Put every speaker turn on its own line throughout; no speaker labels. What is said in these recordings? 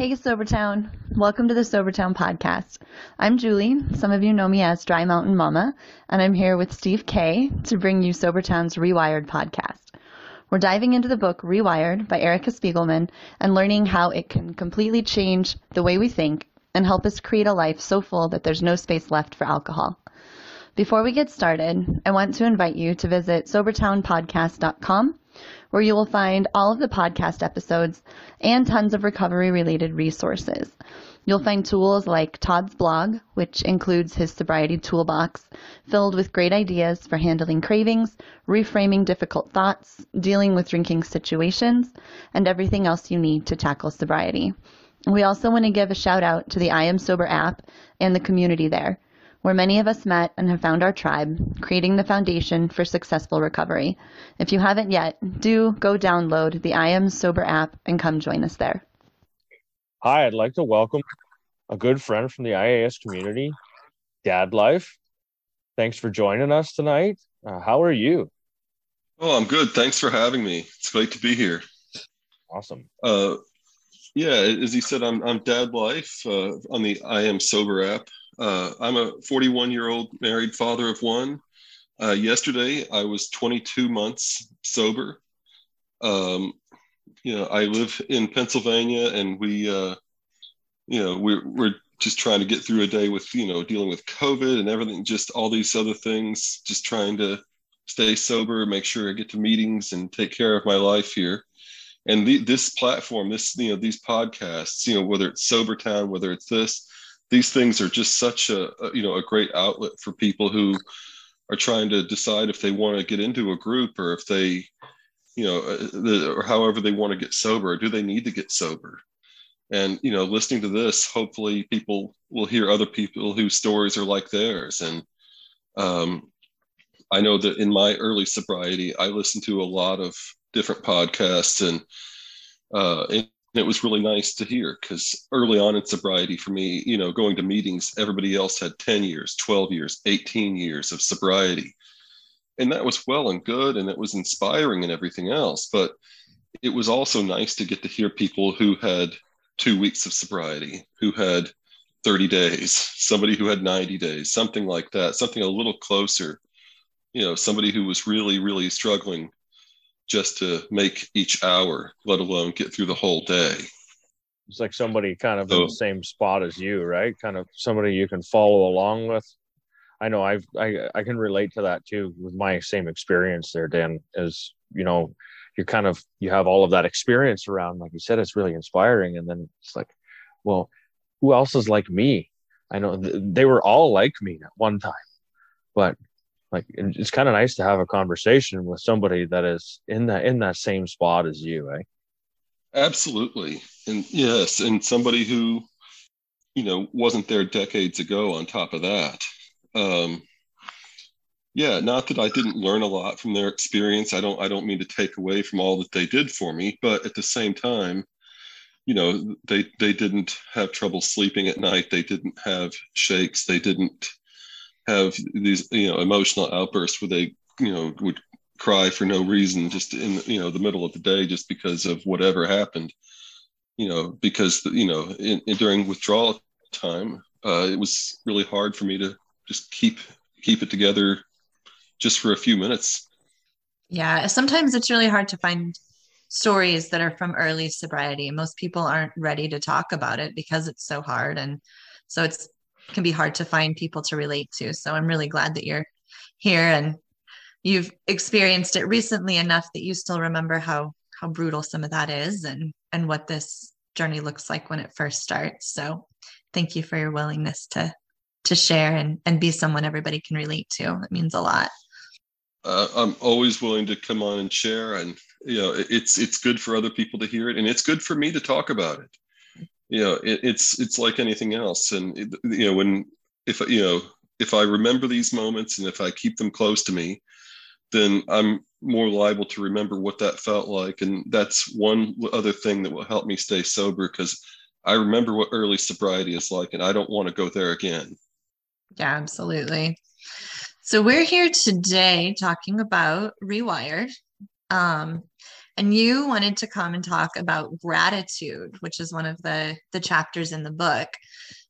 Hey, Sobertown. Welcome to the Sobertown podcast. I'm Julie. Some of you know me as Dry Mountain Mama, and I'm here with Steve Kay to bring you Sobertown's Rewired podcast. We're diving into the book Rewired by Erica Spiegelman and learning how it can completely change the way we think and help us create a life so full that there's no space left for alcohol. Before we get started, I want to invite you to visit SobertownPodcast.com where you will find all of the podcast episodes and tons of recovery related resources. You'll find tools like Todd's blog, which includes his sobriety toolbox, filled with great ideas for handling cravings, reframing difficult thoughts, dealing with drinking situations, and everything else you need to tackle sobriety. We also want to give a shout out to the I Am Sober app and the community there where many of us met and have found our tribe, creating the foundation for successful recovery. If you haven't yet, do go download the I Am Sober app and come join us there.
Hi, I'd like to welcome a good friend from the IAS community, Dad Life. Thanks for joining us tonight. Uh, how are you?
Oh, I'm good. Thanks for having me. It's great to be here.
Awesome.
Uh, yeah, as he said, I'm, I'm Dad Life uh, on the I Am Sober app. Uh, I'm a 41 year old married father of one. Uh, yesterday, I was 22 months sober. Um, you know, I live in Pennsylvania, and we, uh, you know, we're we're just trying to get through a day with you know dealing with COVID and everything, just all these other things. Just trying to stay sober, make sure I get to meetings, and take care of my life here. And the, this platform, this you know, these podcasts, you know, whether it's Sobertown whether it's this, these things are just such a, you know a great outlet for people who are trying to decide if they want to get into a group or if they you know uh, the, or however they want to get sober do they need to get sober? And you know listening to this hopefully people will hear other people whose stories are like theirs. And um, i know that in my early sobriety i listened to a lot of different podcasts and uh, it was really nice to hear because early on in sobriety for me you know going to meetings everybody else had 10 years 12 years 18 years of sobriety. And that was well and good and it was inspiring and everything else but it was also nice to get to hear people who had two weeks of sobriety who had 30 days somebody who had 90 days something like that something a little closer. You know somebody who was really really struggling just to make each hour, let alone get through the whole day.
It's like somebody kind of so, in the same spot as you, right? Kind of somebody you can follow along with. I know I've I, I can relate to that too with my same experience there, Dan, is you know, you're kind of you have all of that experience around, like you said, it's really inspiring. And then it's like, well, who else is like me? I know th- they were all like me at one time, but like it's kind of nice to have a conversation with somebody that is in that in that same spot as you eh?
Absolutely. And yes and somebody who you know wasn't there decades ago on top of that. Um yeah not that i didn't learn a lot from their experience. I don't i don't mean to take away from all that they did for me but at the same time you know they they didn't have trouble sleeping at night. They didn't have shakes. They didn't have these you know emotional outbursts where they you know would cry for no reason just in you know the middle of the day just because of whatever happened you know because you know in, in during withdrawal time uh, it was really hard for me to just keep keep it together just for a few minutes.
Yeah sometimes it's really hard to find stories that are from early sobriety. Most people aren't ready to talk about it because it's so hard. And so it's can be hard to find people to relate to. So I'm really glad that you're here and you've experienced it recently enough that you still remember how how brutal some of that is and and what this journey looks like when it first starts. So thank you for your willingness to to share and and be someone everybody can relate to. It means a lot.
Uh, I'm always willing to come on and share, and you know, it's it's good for other people to hear it, and it's good for me to talk about it you know it, it's it's like anything else. And it, you know when if you know if i remember these moments and if i keep them close to me then i'm more liable to remember what that felt like. And that's one other thing that will help me stay sober because i remember what early sobriety is like and i don't want to go there again.
Yeah absolutely. So we're here today talking about rewired. Um, and you wanted to come and talk about gratitude, which is one of the the chapters in the book.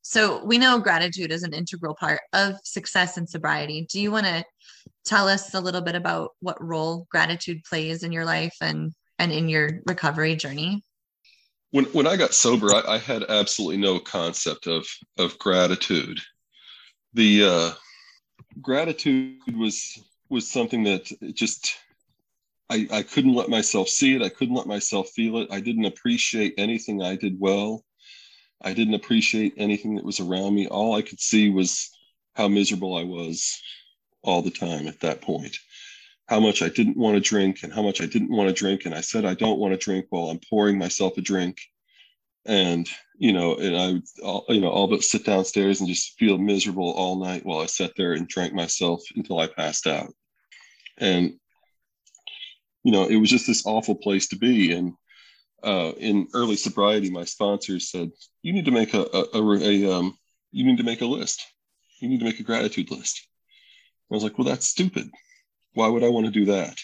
So we know gratitude is an integral part of success and sobriety. Do you want to tell us a little bit about what role gratitude plays in your life and and in your recovery journey?
When when I got sober, I, I had absolutely no concept of of gratitude. The uh, gratitude was was something that just I, I couldn't let myself see it. I couldn't let myself feel it. I didn't appreciate anything I did well. I didn't appreciate anything that was around me. All I could see was how miserable I was all the time at that point. How much I didn't want to drink and how much I didn't want to drink. And I said, I don't want to drink while I'm pouring myself a drink. And, you know, and I would, all, you know, all but sit downstairs and just feel miserable all night while I sat there and drank myself until I passed out. And, you know, it was just this awful place to be. And uh, in early sobriety, my sponsors said, you need to make a, a, a, a um, you need to make a list. You need to make a gratitude list. I was like, well, that's stupid. Why would I want to do that?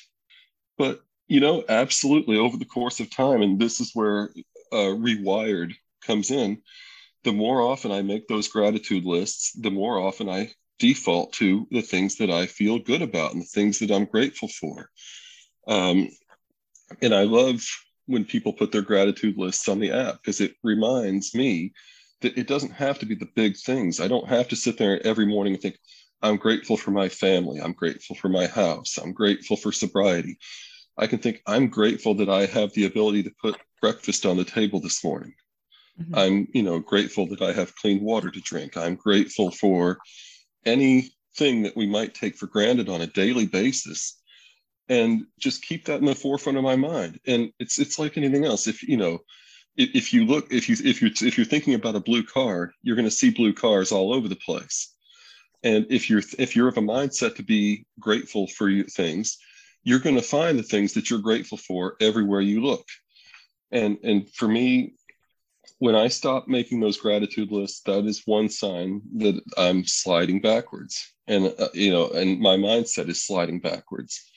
But, you know, absolutely over the course of time, and this is where uh, Rewired comes in, the more often I make those gratitude lists, the more often I default to the things that I feel good about and the things that I'm grateful for. Um, and I love when people put their gratitude lists on the app because it reminds me that it doesn't have to be the big things. I don't have to sit there every morning and think, I'm grateful for my family. I'm grateful for my house. I'm grateful for sobriety. I can think, I'm grateful that I have the ability to put breakfast on the table this morning. Mm-hmm. I'm, you know, grateful that I have clean water to drink. I'm grateful for anything that we might take for granted on a daily basis and just keep that in the forefront of my mind. And it's it's like anything else. If you know if, if you look if you if you if you're thinking about a blue car you're going to see blue cars all over the place. And if you're if you're of a mindset to be grateful for things you're going to find the things that you're grateful for everywhere you look. And and for me when i stop making those gratitude lists that is one sign that i'm sliding backwards. And uh, you know and my mindset is sliding backwards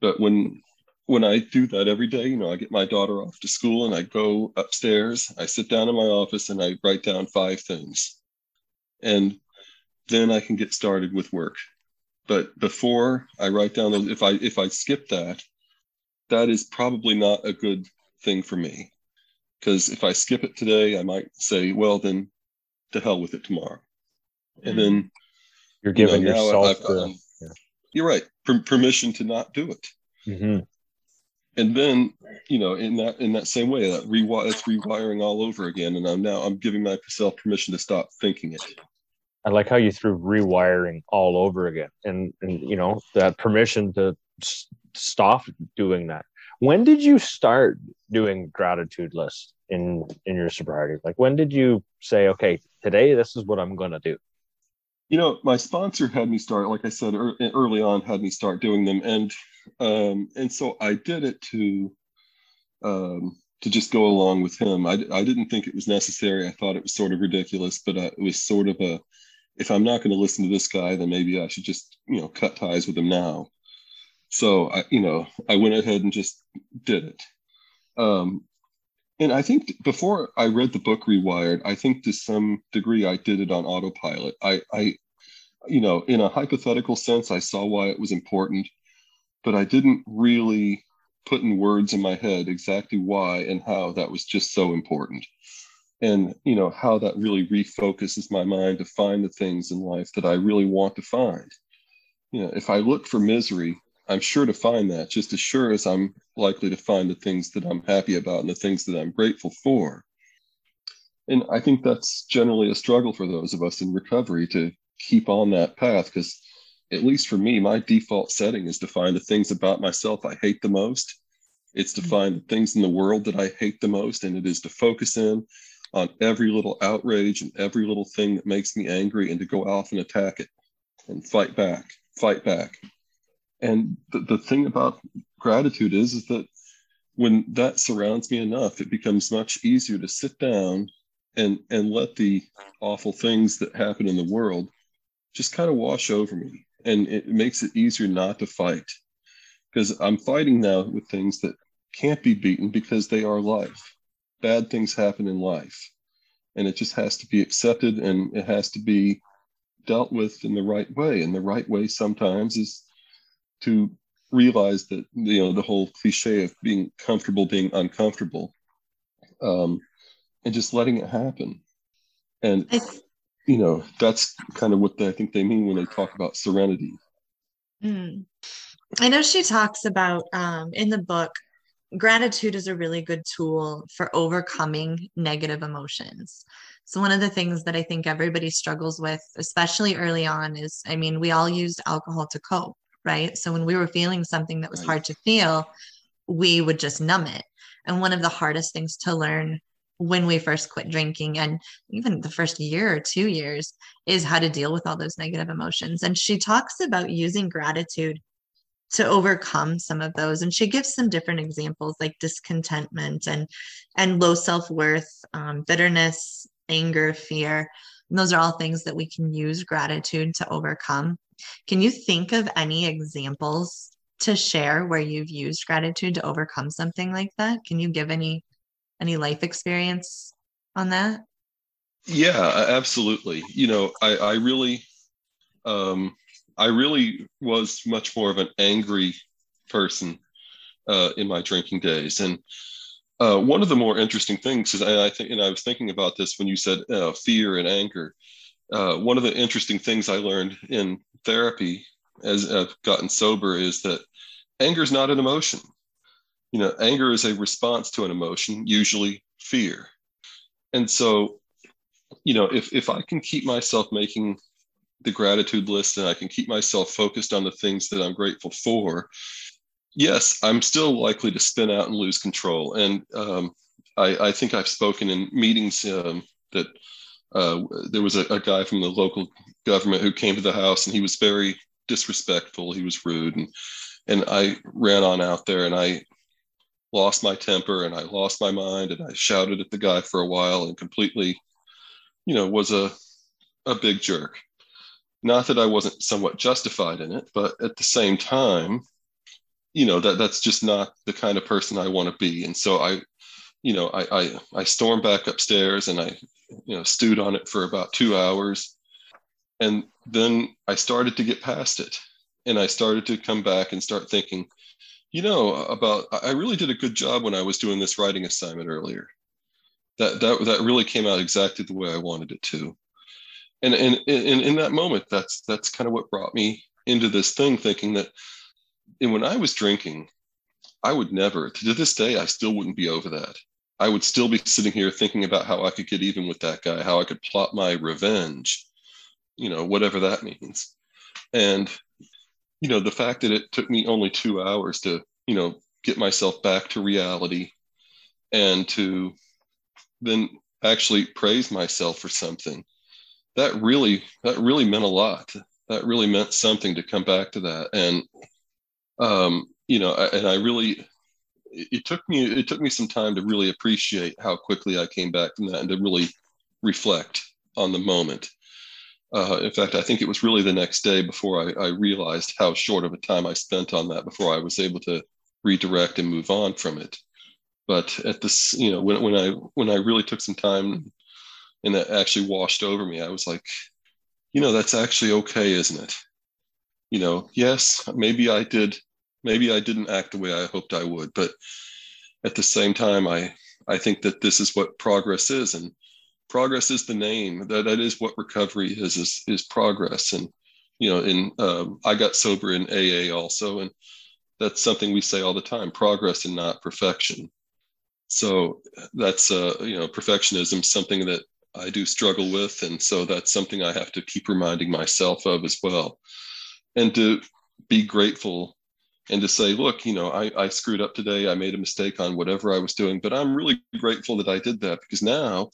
but when when I do that every day, you know, I get my daughter off to school and I go upstairs, I sit down in my office and I write down five things. And then I can get started with work. But before I write down those, if I if I skip that, that is probably not a good thing for me. Because if I skip it today, I might say, well, then to hell with it tomorrow. And mm-hmm. then
you're giving you know, yourself the,
you're right. Per- permission to not do it.
Mm-hmm.
and then you know in that in that same way that rewire that's rewiring all over again. And i'm now i'm giving myself permission to stop thinking it.
I like how you threw rewiring all over again. And and you know that permission to s- stop doing that. When did you start doing gratitude lists in in your sobriety? Like when did you say okay today this is what i'm going to do
you know my sponsor had me start like i said early on had me start doing them. And um, and so i did it to um, to just go along with him. I, I didn't think it was necessary. I thought it was sort of ridiculous but uh, it was sort of a if i'm not going to listen to this guy then maybe i should just you know cut ties with him now. So i you know i went ahead and just did it. Um, and I think before I read the book Rewired, I think to some degree I did it on autopilot. I, I, you know, in a hypothetical sense, I saw why it was important, but I didn't really put in words in my head exactly why and how that was just so important. And, you know, how that really refocuses my mind to find the things in life that I really want to find. You know, if I look for misery, I'm sure to find that just as sure as I'm likely to find the things that I'm happy about and the things that I'm grateful for. And I think that's generally a struggle for those of us in recovery to keep on that path because, at least for me, my default setting is to find the things about myself I hate the most. It's to mm-hmm. find the things in the world that I hate the most, and it is to focus in on every little outrage and every little thing that makes me angry and to go off and attack it and fight back, fight back and the, the thing about gratitude is is that when that surrounds me enough it becomes much easier to sit down and and let the awful things that happen in the world just kind of wash over me and it makes it easier not to fight because i'm fighting now with things that can't be beaten because they are life. Bad things happen in life. And it just has to be accepted and it has to be dealt with in the right way. And the right way sometimes is to realize that, you know, the whole cliche of being comfortable being uncomfortable um, and just letting it happen. And, you know, that's kind of what they, I think they mean when they talk about serenity.
Mm. I know she talks about um, in the book, gratitude is a really good tool for overcoming negative emotions. So, one of the things that I think everybody struggles with, especially early on, is I mean, we all used alcohol to cope, right? So, when we were feeling something that was hard to feel, we would just numb it. And one of the hardest things to learn when we first quit drinking and even the first year or two years is how to deal with all those negative emotions. And she talks about using gratitude to overcome some of those. And she gives some different examples like discontentment and and low self-worth um, bitterness anger fear. And those are all things that we can use gratitude to overcome. Can you think of any examples to share where you've used gratitude to overcome something like that? Can you give any any life experience on that
yeah absolutely you know i i really um I really was much more of an angry person uh, in my drinking days. And uh, one of the more interesting things is, I think, and I was thinking about this when you said uh, fear and anger. Uh, one of the interesting things I learned in therapy as I've gotten sober is that anger is not an emotion. You know, anger is a response to an emotion, usually fear. And so, you know, if if I can keep myself making the gratitude list and I can keep myself focused on the things that I'm grateful for, yes, I'm still likely to spin out and lose control. And um, I, I, think I've spoken in meetings um, that uh, there was a, a, guy from the local government who came to the house and he was very disrespectful. He was rude. And, and I ran on out there and I lost my temper and I lost my mind and I shouted at the guy for a while and completely, you know, was a, a big jerk. Not that I wasn't somewhat justified in it, but at the same time, you know, that that's just not the kind of person I want to be. And so I, you know, I, I, I stormed back upstairs and I, you know, stewed on it for about two hours. And then I started to get past it. And I started to come back and start thinking, you know, about I really did a good job when I was doing this writing assignment earlier. That that that really came out exactly the way I wanted it to. And and, and in that moment that's that's kind of what brought me into this thing thinking that and when i was drinking i would never to this day i still wouldn't be over that. I would still be sitting here thinking about how i could get even with that guy how i could plot my revenge you know whatever that means. And you know the fact that it took me only two hours to you know get myself back to reality and to then actually praise myself for something that really that really meant a lot. That really meant something to come back to that, and um, you know, and I really it took me it took me some time to really appreciate how quickly I came back from that and to really reflect on the moment. Uh, in fact, I think it was really the next day before I, I, realized how short of a time I spent on that before I was able to redirect and move on from it. But at this, you know, when, when I when I really took some time and that actually washed over me. I was like, you know, that's actually okay, isn't it? You know, yes, maybe I did, maybe I didn't act the way I hoped I would, but at the same time, I I think that this is what progress is, and progress is the name. That that is what recovery is is is progress. And you know, in um, I got sober in AA also, and that's something we say all the time: progress and not perfection. So that's uh, you know, perfectionism, something that I do struggle with. And so that's something I have to keep reminding myself of as well. And to be grateful and to say, look, you know, I, I screwed up today. I made a mistake on whatever I was doing, but I'm really grateful that I did that because now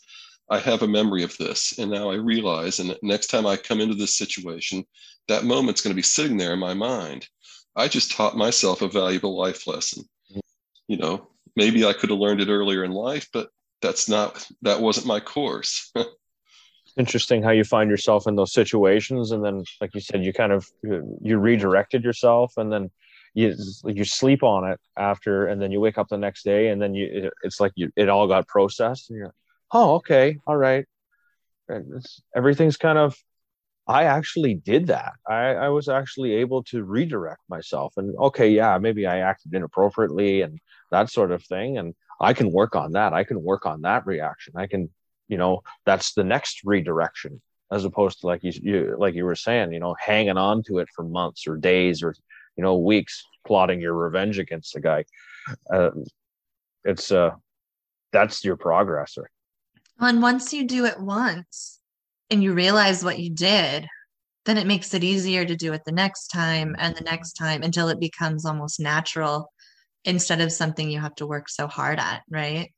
I have a memory of this. And now I realize, and next time I come into this situation, that moment's going to be sitting there in my mind. I just taught myself a valuable life lesson. You know, maybe I could have learned it earlier in life, but that's not that wasn't my course
interesting how you find yourself in those situations and then like you said you kind of you redirected yourself and then you you sleep on it after, and then you wake up the next day, and then you it's like you it all got processed, and you're oh, okay, all right, everything's kind of. I actually did that. I, I was actually able to redirect myself, and okay, yeah, maybe I acted inappropriately and that sort of thing, and I can work on that. I can work on that reaction. I can, you know, that's the next redirection as opposed to like you, you like you were saying, you know, hanging on to it for months or days or you know weeks, plotting your revenge against the guy. Uh, it's uh, that's your progress. Right?
And once you do it once and you realize what you did, then it makes it easier to do it the next time and the next time until it becomes almost natural instead of something you have to work so hard at, right?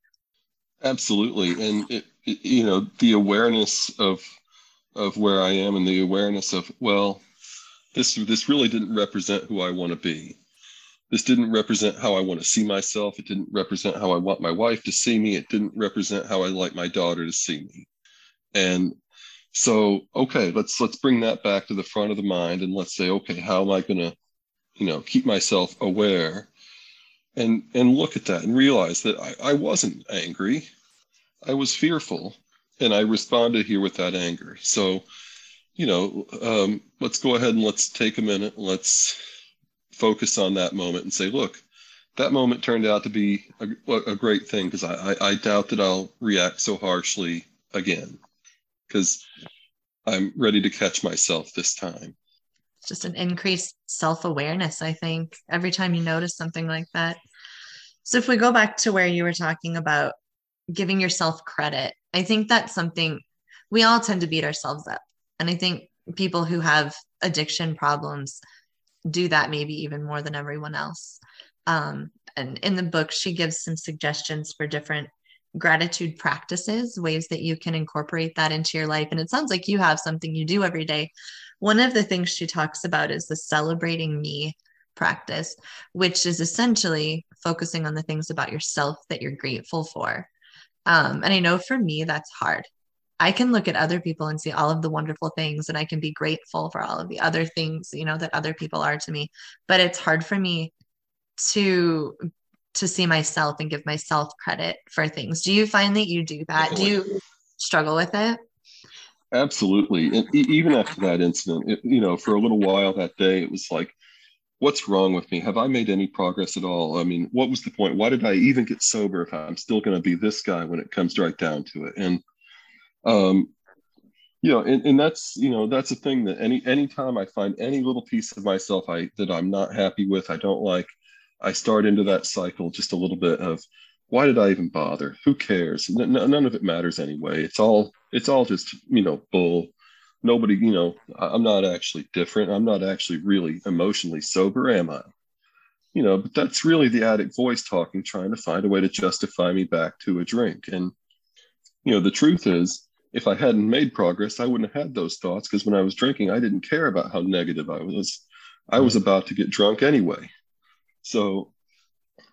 Absolutely. And it, it, you know, the awareness of of where I am and the awareness of, well, this this really didn't represent who I want to be. This didn't represent how I want to see myself. It didn't represent how I want my wife to see me. It didn't represent how I like my daughter to see me. And so, okay, let's let's bring that back to the front of the mind and let's say, okay, how am I going to, you know, keep myself aware and and look at that and realize that I, I wasn't angry. I was fearful and I responded here with that anger. So, you know, um, let's go ahead and let's take a minute. Let's focus on that moment and say, look, that moment turned out to be a, a great thing because I, I, I doubt that I'll react so harshly again because I'm ready to catch myself this time.
Just an increased self awareness, I think, every time you notice something like that. So, if we go back to where you were talking about giving yourself credit. I think that's something we all tend to beat ourselves up. And I think people who have addiction problems do that maybe even more than everyone else. Um, and in the book, she gives some suggestions for different gratitude practices, ways that you can incorporate that into your life. And it sounds like you have something you do every day. One of the things she talks about is the celebrating me practice, which is essentially focusing on the things about yourself that you're grateful for. Um, and I know for me, that's hard. I can look at other people and see all of the wonderful things, and I can be grateful for all of the other things, you know, that other people are to me. But it's hard for me to to see myself and give myself credit for things. Do you find that you do that? Do you struggle with it?
Absolutely. And even after that incident, it, you know, for a little while that day, it was like, what's wrong with me? Have I made any progress at all? I mean, what was the point? Why did I even get sober if I'm still going to be this guy when it comes right down to it? And, um, you know, and, and that's, you know, that's a thing that any, anytime I find any little piece of myself I, that I'm not happy with, I don't like, I start into that cycle just a little bit of, why did I even bother? Who cares? N- none of it matters anyway. It's all, it's all just, you know, bull nobody, you know, I'm not actually different. I'm not actually really emotionally sober, am I? You know, but that's really the addict voice talking, trying to find a way to justify me back to a drink. And, you know, the truth is, if I hadn't made progress, I wouldn't have had those thoughts because when I was drinking, I didn't care about how negative I was. I was about to get drunk anyway. So,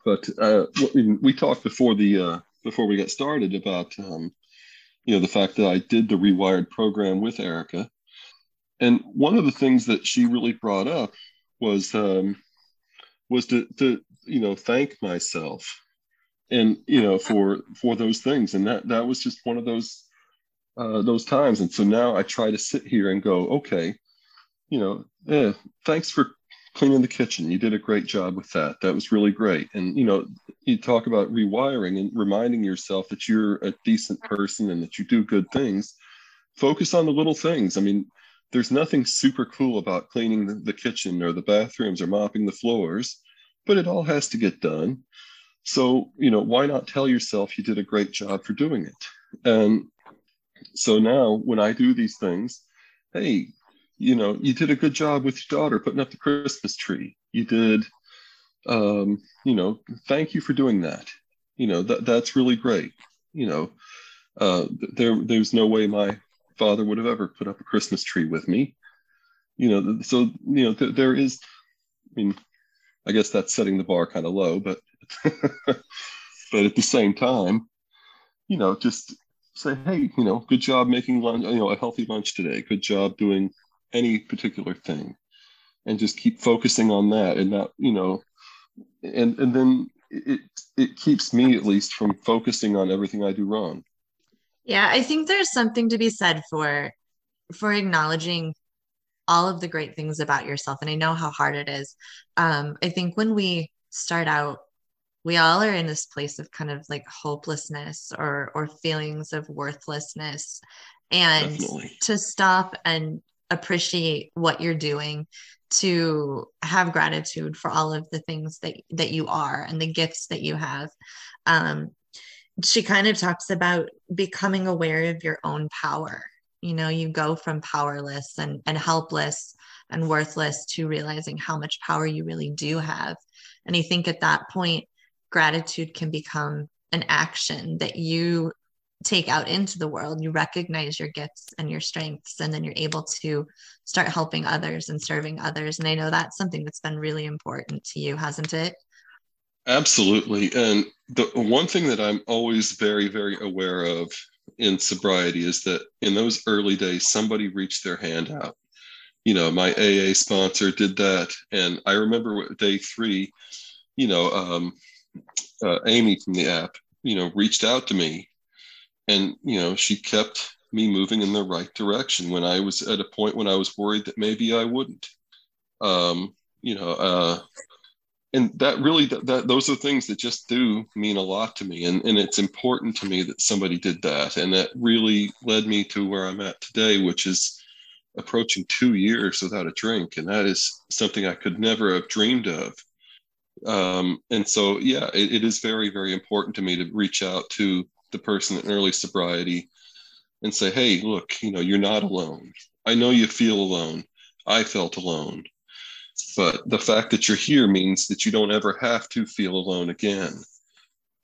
but uh, we talked before the uh, before we got started about um, you know the fact that I did the rewired program with Erica, and one of the things that she really brought up was um, was to to you know thank myself, and you know for for those things, and that that was just one of those uh, those times, and so now I try to sit here and go, okay, you know, eh, thanks for cleaning the kitchen. You did a great job with that. That was really great. And you know, you talk about rewiring and reminding yourself that you're a decent person and that you do good things. Focus on the little things. I mean, there's nothing super cool about cleaning the, the kitchen or the bathrooms or mopping the floors, but it all has to get done. So, you know, why not tell yourself you did a great job for doing it? And so now when I do these things, hey, you know, you did a good job with your daughter putting up the Christmas tree. You did, um, you know, thank you for doing that. You know, that that's really great. You know, uh, there there's no way my father would have ever put up a Christmas tree with me. You know, so you know, th- there is. I mean, I guess that's setting the bar kind of low, but but at the same time, you know, just say, hey, you know, good job making lunch, you know, a healthy lunch today. Good job doing any particular thing. and just keep focusing on that and not you know and and then it it keeps me at least from focusing on everything i do wrong
yeah i think there's something to be said for for acknowledging all of the great things about yourself and i know how hard it is um, i think when we start out we all are in this place of kind of like hopelessness or or feelings of worthlessness. And Definitely. to stop and appreciate what you're doing to have gratitude for all of the things that that you are and the gifts that you have um, she kind of talks about becoming aware of your own power. You know you go from powerless and and helpless and worthless to realizing how much power you really do have. And i think at that point gratitude can become an action that you take out into the world. You recognize your gifts and your strengths and then you're able to start helping others and serving others. And i know that's something that's been really important to you hasn't it?
Absolutely. And the one thing that i'm always very very aware of in sobriety is that in those early days somebody reached their hand out. You know my aa sponsor did that. And i remember day three you know um, uh, amy from the app you know reached out to me and you know she kept me moving in the right direction when i was at a point when i was worried that maybe i wouldn't. Um, you know uh, and that really that, that, those are things that just do mean a lot to me. And, and it's important to me that somebody did that. And that really led me to where i'm at today which is approaching two years without a drink. And that is something i could never have dreamed of um, and so yeah it, it is very very important to me to reach out to the person in early sobriety and say, hey, look, you know, you're not alone. I know you feel alone. I felt alone. But the fact that you're here means that you don't ever have to feel alone again.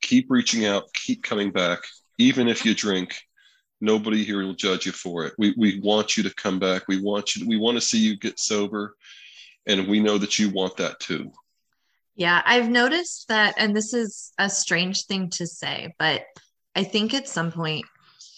Keep reaching out, keep coming back. Even if you drink, nobody here will judge you for it. We, we want you to come back. We want you, we want to see you get sober. And we know that you want that too.
Yeah, I've noticed that, and this is a strange thing to say, but I think at some point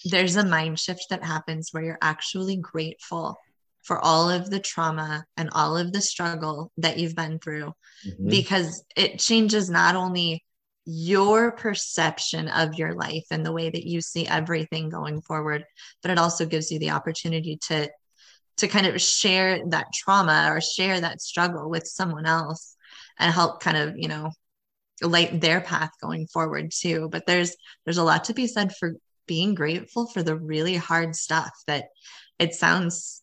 there's a mind shift that happens where you're actually grateful for all of the trauma and all of the struggle that you've been through mm-hmm. because it changes not only your perception of your life and the way that you see everything going forward but it also gives you the opportunity to to kind of share that trauma or share that struggle with someone else and help kind of you know light their path going forward too. But there's there's a lot to be said for being grateful for the really hard stuff that it sounds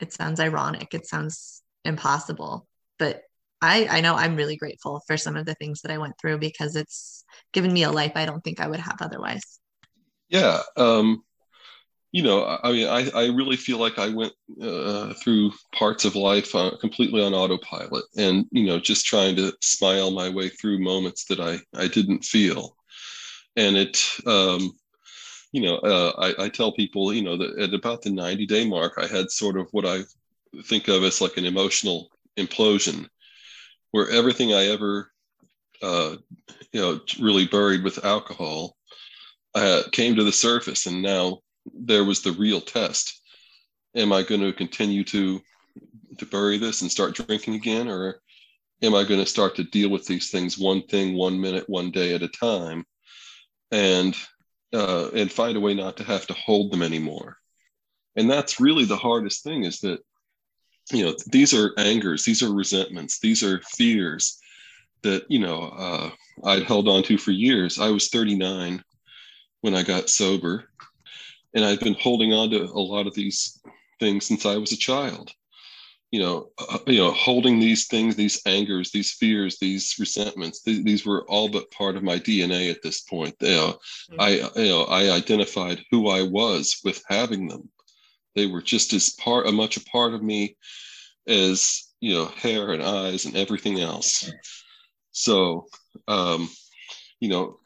it sounds ironic. It sounds impossible. But i i know i'm really grateful for some of the things that i went through because it's given me a life i don't think i would have otherwise.
Yeah um you know, I mean, I, I really feel like I went uh, through parts of life uh, completely on autopilot and, you know, just trying to smile my way through moments that I, I didn't feel. And it, um, you know, uh, I, I tell people, you know, that at about the 90 day mark, I had sort of what I think of as like an emotional implosion where everything I ever, uh, you know, really buried with alcohol uh, came to the surface. And now there was the real test. Am I going to continue to to bury this and start drinking again, or am I going to start to deal with these things one thing, one minute, one day at a time, and uh, and find a way not to have to hold them anymore? And that's really the hardest thing is that you know these are angers, these are resentments, these are fears that you know uh, I'd held on to for years. I was 39 when I got sober, and I've been holding on to a lot of these things since I was a child. You know, uh, you know, holding these things, these angers, these fears, these resentments. Th- these were all but part of my DNA at this point. You know, mm-hmm. I, you know, I identified who I was with having them. They were just as part, a much a part of me as you know, hair and eyes and everything else. So, um, you know,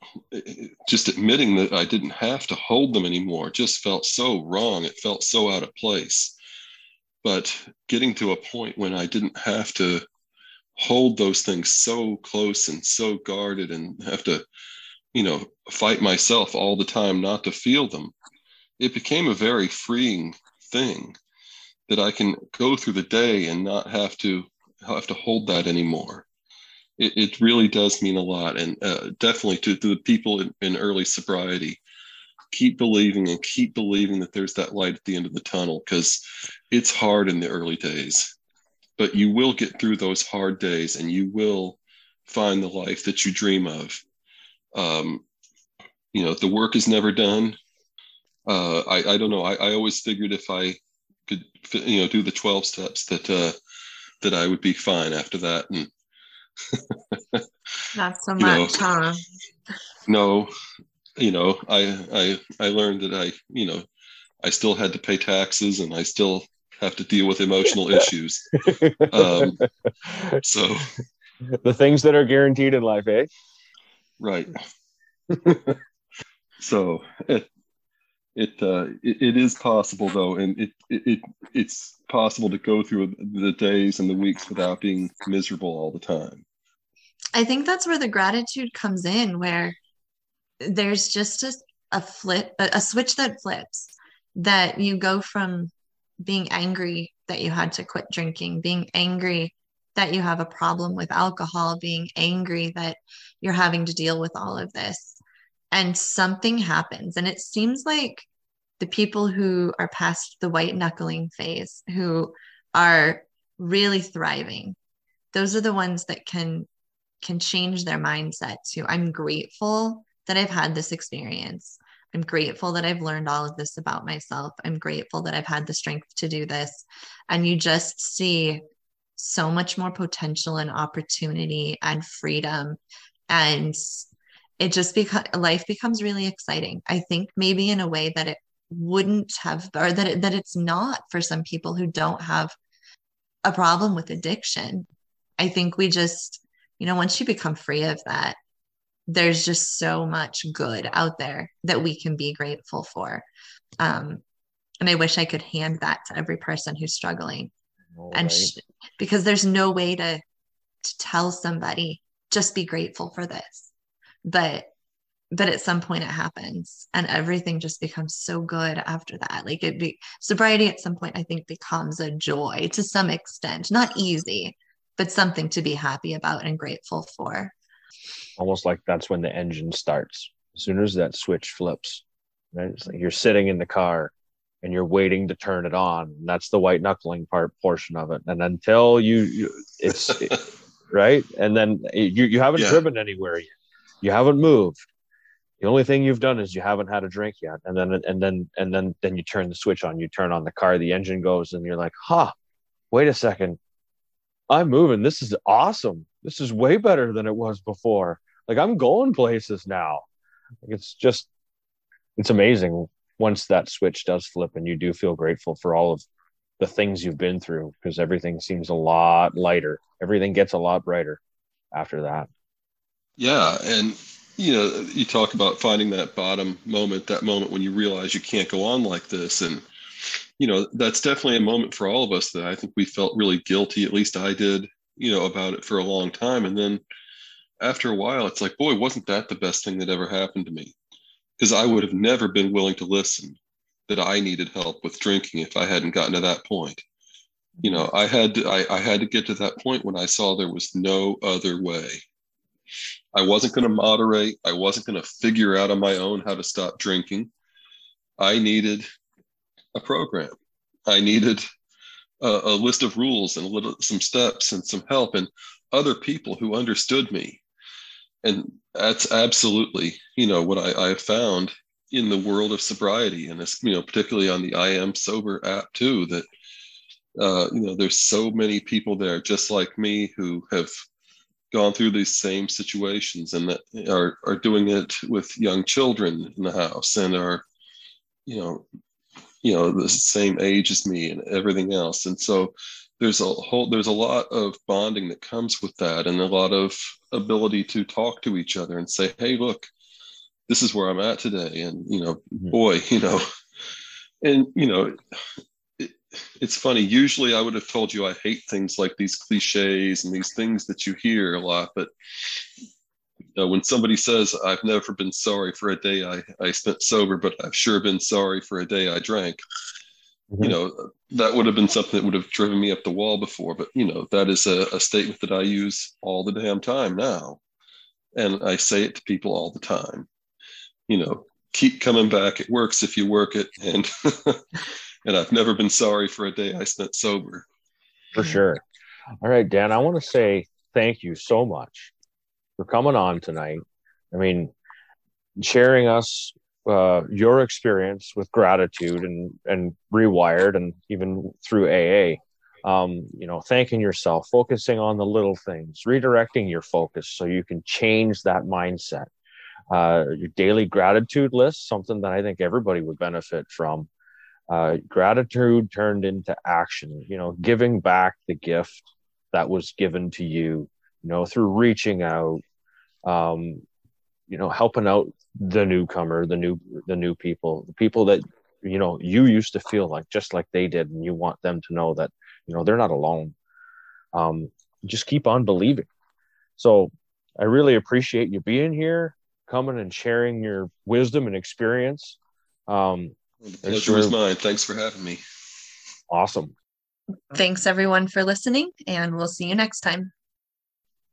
just admitting that I didn't have to hold them anymore just felt so wrong. It felt so out of place. But getting to a point when I didn't have to hold those things so close and so guarded and have to, you know, fight myself all the time not to feel them, it became a very freeing thing that I can go through the day and not have to have to hold that anymore. It, it really does mean a lot, and uh, definitely to, to, the people in, in early sobriety, keep believing and keep believing that there's that light at the end of the tunnel because it's hard in the early days, but you will get through those hard days, and you will find the life that you dream of. Um, you know, the work is never done. Uh, I, I don't know. I, I always figured if I could, you know, do the 12 steps that, uh, that I would be fine after that. And
not so much, know, huh?
No, you know, I, I, I learned that I, you know, I still had to pay taxes and I still have to deal with emotional issues. Um, so
the things that are guaranteed in life, eh?
Right. so it it, uh, it, it is possible though, and it, it it's possible to go through the days and the weeks without being miserable all the time.
I think that's where the gratitude comes in, where there's just a, a flip, a, a switch that flips, that you go from being angry that you had to quit drinking, being angry that you have a problem with alcohol, being angry that you're having to deal with all of this. And something happens. And it seems like the people who are past the white knuckling phase, who are really thriving, those are the ones that can can change their mindset to I'm grateful that I've had this experience. I'm grateful that I've learned all of this about myself. I'm grateful that I've had the strength to do this. And you just see so much more potential and opportunity and freedom and it just becomes life becomes really exciting i think maybe in a way that it wouldn't have or that it, that it's not for some people who don't have a problem with addiction. I think we just you know once you become free of that there's just so much good out there that we can be grateful for. Um, and i wish i could hand that to every person who's struggling. All and right. sh- because there's no way to to tell somebody just be grateful for this. But but at some point it happens and everything just becomes so good after that like it be sobriety at some point i think becomes a joy to some extent not easy but something to be happy about and grateful for
almost like that's when the engine starts as soon as that switch flips right it's like you're sitting in the car and you're waiting to turn it on. And that's the white knuckling part portion of it. And until you, you it's it, right, and then you you haven't yeah. driven anywhere yet. You haven't moved. The only thing you've done is you haven't had a drink yet. And then and then and then then you turn the switch on. You turn on the car. The engine goes, and you're like, "Huh, wait a second, I'm moving. This is awesome. This is way better than it was before. Like I'm going places now. like, It's just, it's amazing once that switch does flip and you do feel grateful for all of the things you've been through because everything seems a lot lighter everything gets a lot brighter after that
yeah and you know you talk about finding that bottom moment that moment when you realize you can't go on like this and you know that's definitely a moment for all of us that i think we felt really guilty at least i did you know about it for a long time and then after a while it's like boy wasn't that the best thing that ever happened to me because I would have never been willing to listen that I needed help with drinking if I hadn't gotten to that point. You know, I had to, I, I had to get to that point when I saw there was no other way. I wasn't going to moderate. I wasn't going to figure out on my own how to stop drinking. I needed a program. I needed a, a list of rules and a little, some steps and some help and other people who understood me and that's absolutely you know what I, I have found in the world of sobriety and this you know particularly on the i am sober app too that uh, you know there's so many people there just like me who have gone through these same situations and that are, are doing it with young children in the house and are you know you know the same age as me and everything else and so there's a whole there's a lot of bonding that comes with that and a lot of ability to talk to each other and say hey look this is where i'm at today and you know mm-hmm. boy you know and you know it's funny usually i would have told you i hate things like these cliches and these things that you hear a lot but know, when somebody says i've never been sorry for a day I, I spent sober but i've sure been sorry for a day i drank Mm-hmm. You know, that would have been something that would have driven me up the wall before, but you know, that is a, a statement that I use all the damn time now. And I say it to people all the time. You know, keep coming back. It works if you work it. And and I've never been sorry for a day I spent sober.
For sure. All right, Dan, I want to say thank you so much for coming on tonight. I mean, sharing us uh, your experience with gratitude and and rewired and even through AA. Um, you know, thanking yourself, focusing on the little things, redirecting your focus so you can change that mindset. Uh, your daily gratitude list, something that I think everybody would benefit from. Uh, gratitude turned into action, you know, giving back the gift that was given to you, you know, through reaching out, um, you know, helping out the newcomer, the new, the new people, the people that, you know, you used to feel like just like they did, and you want them to know that, you know, they're not alone. Um, just keep on believing. So I really appreciate you being here, coming and sharing your wisdom and experience. Um,
the pleasure was mine. Thanks for having me.
Awesome.
Thanks everyone for listening, and we'll see you next time.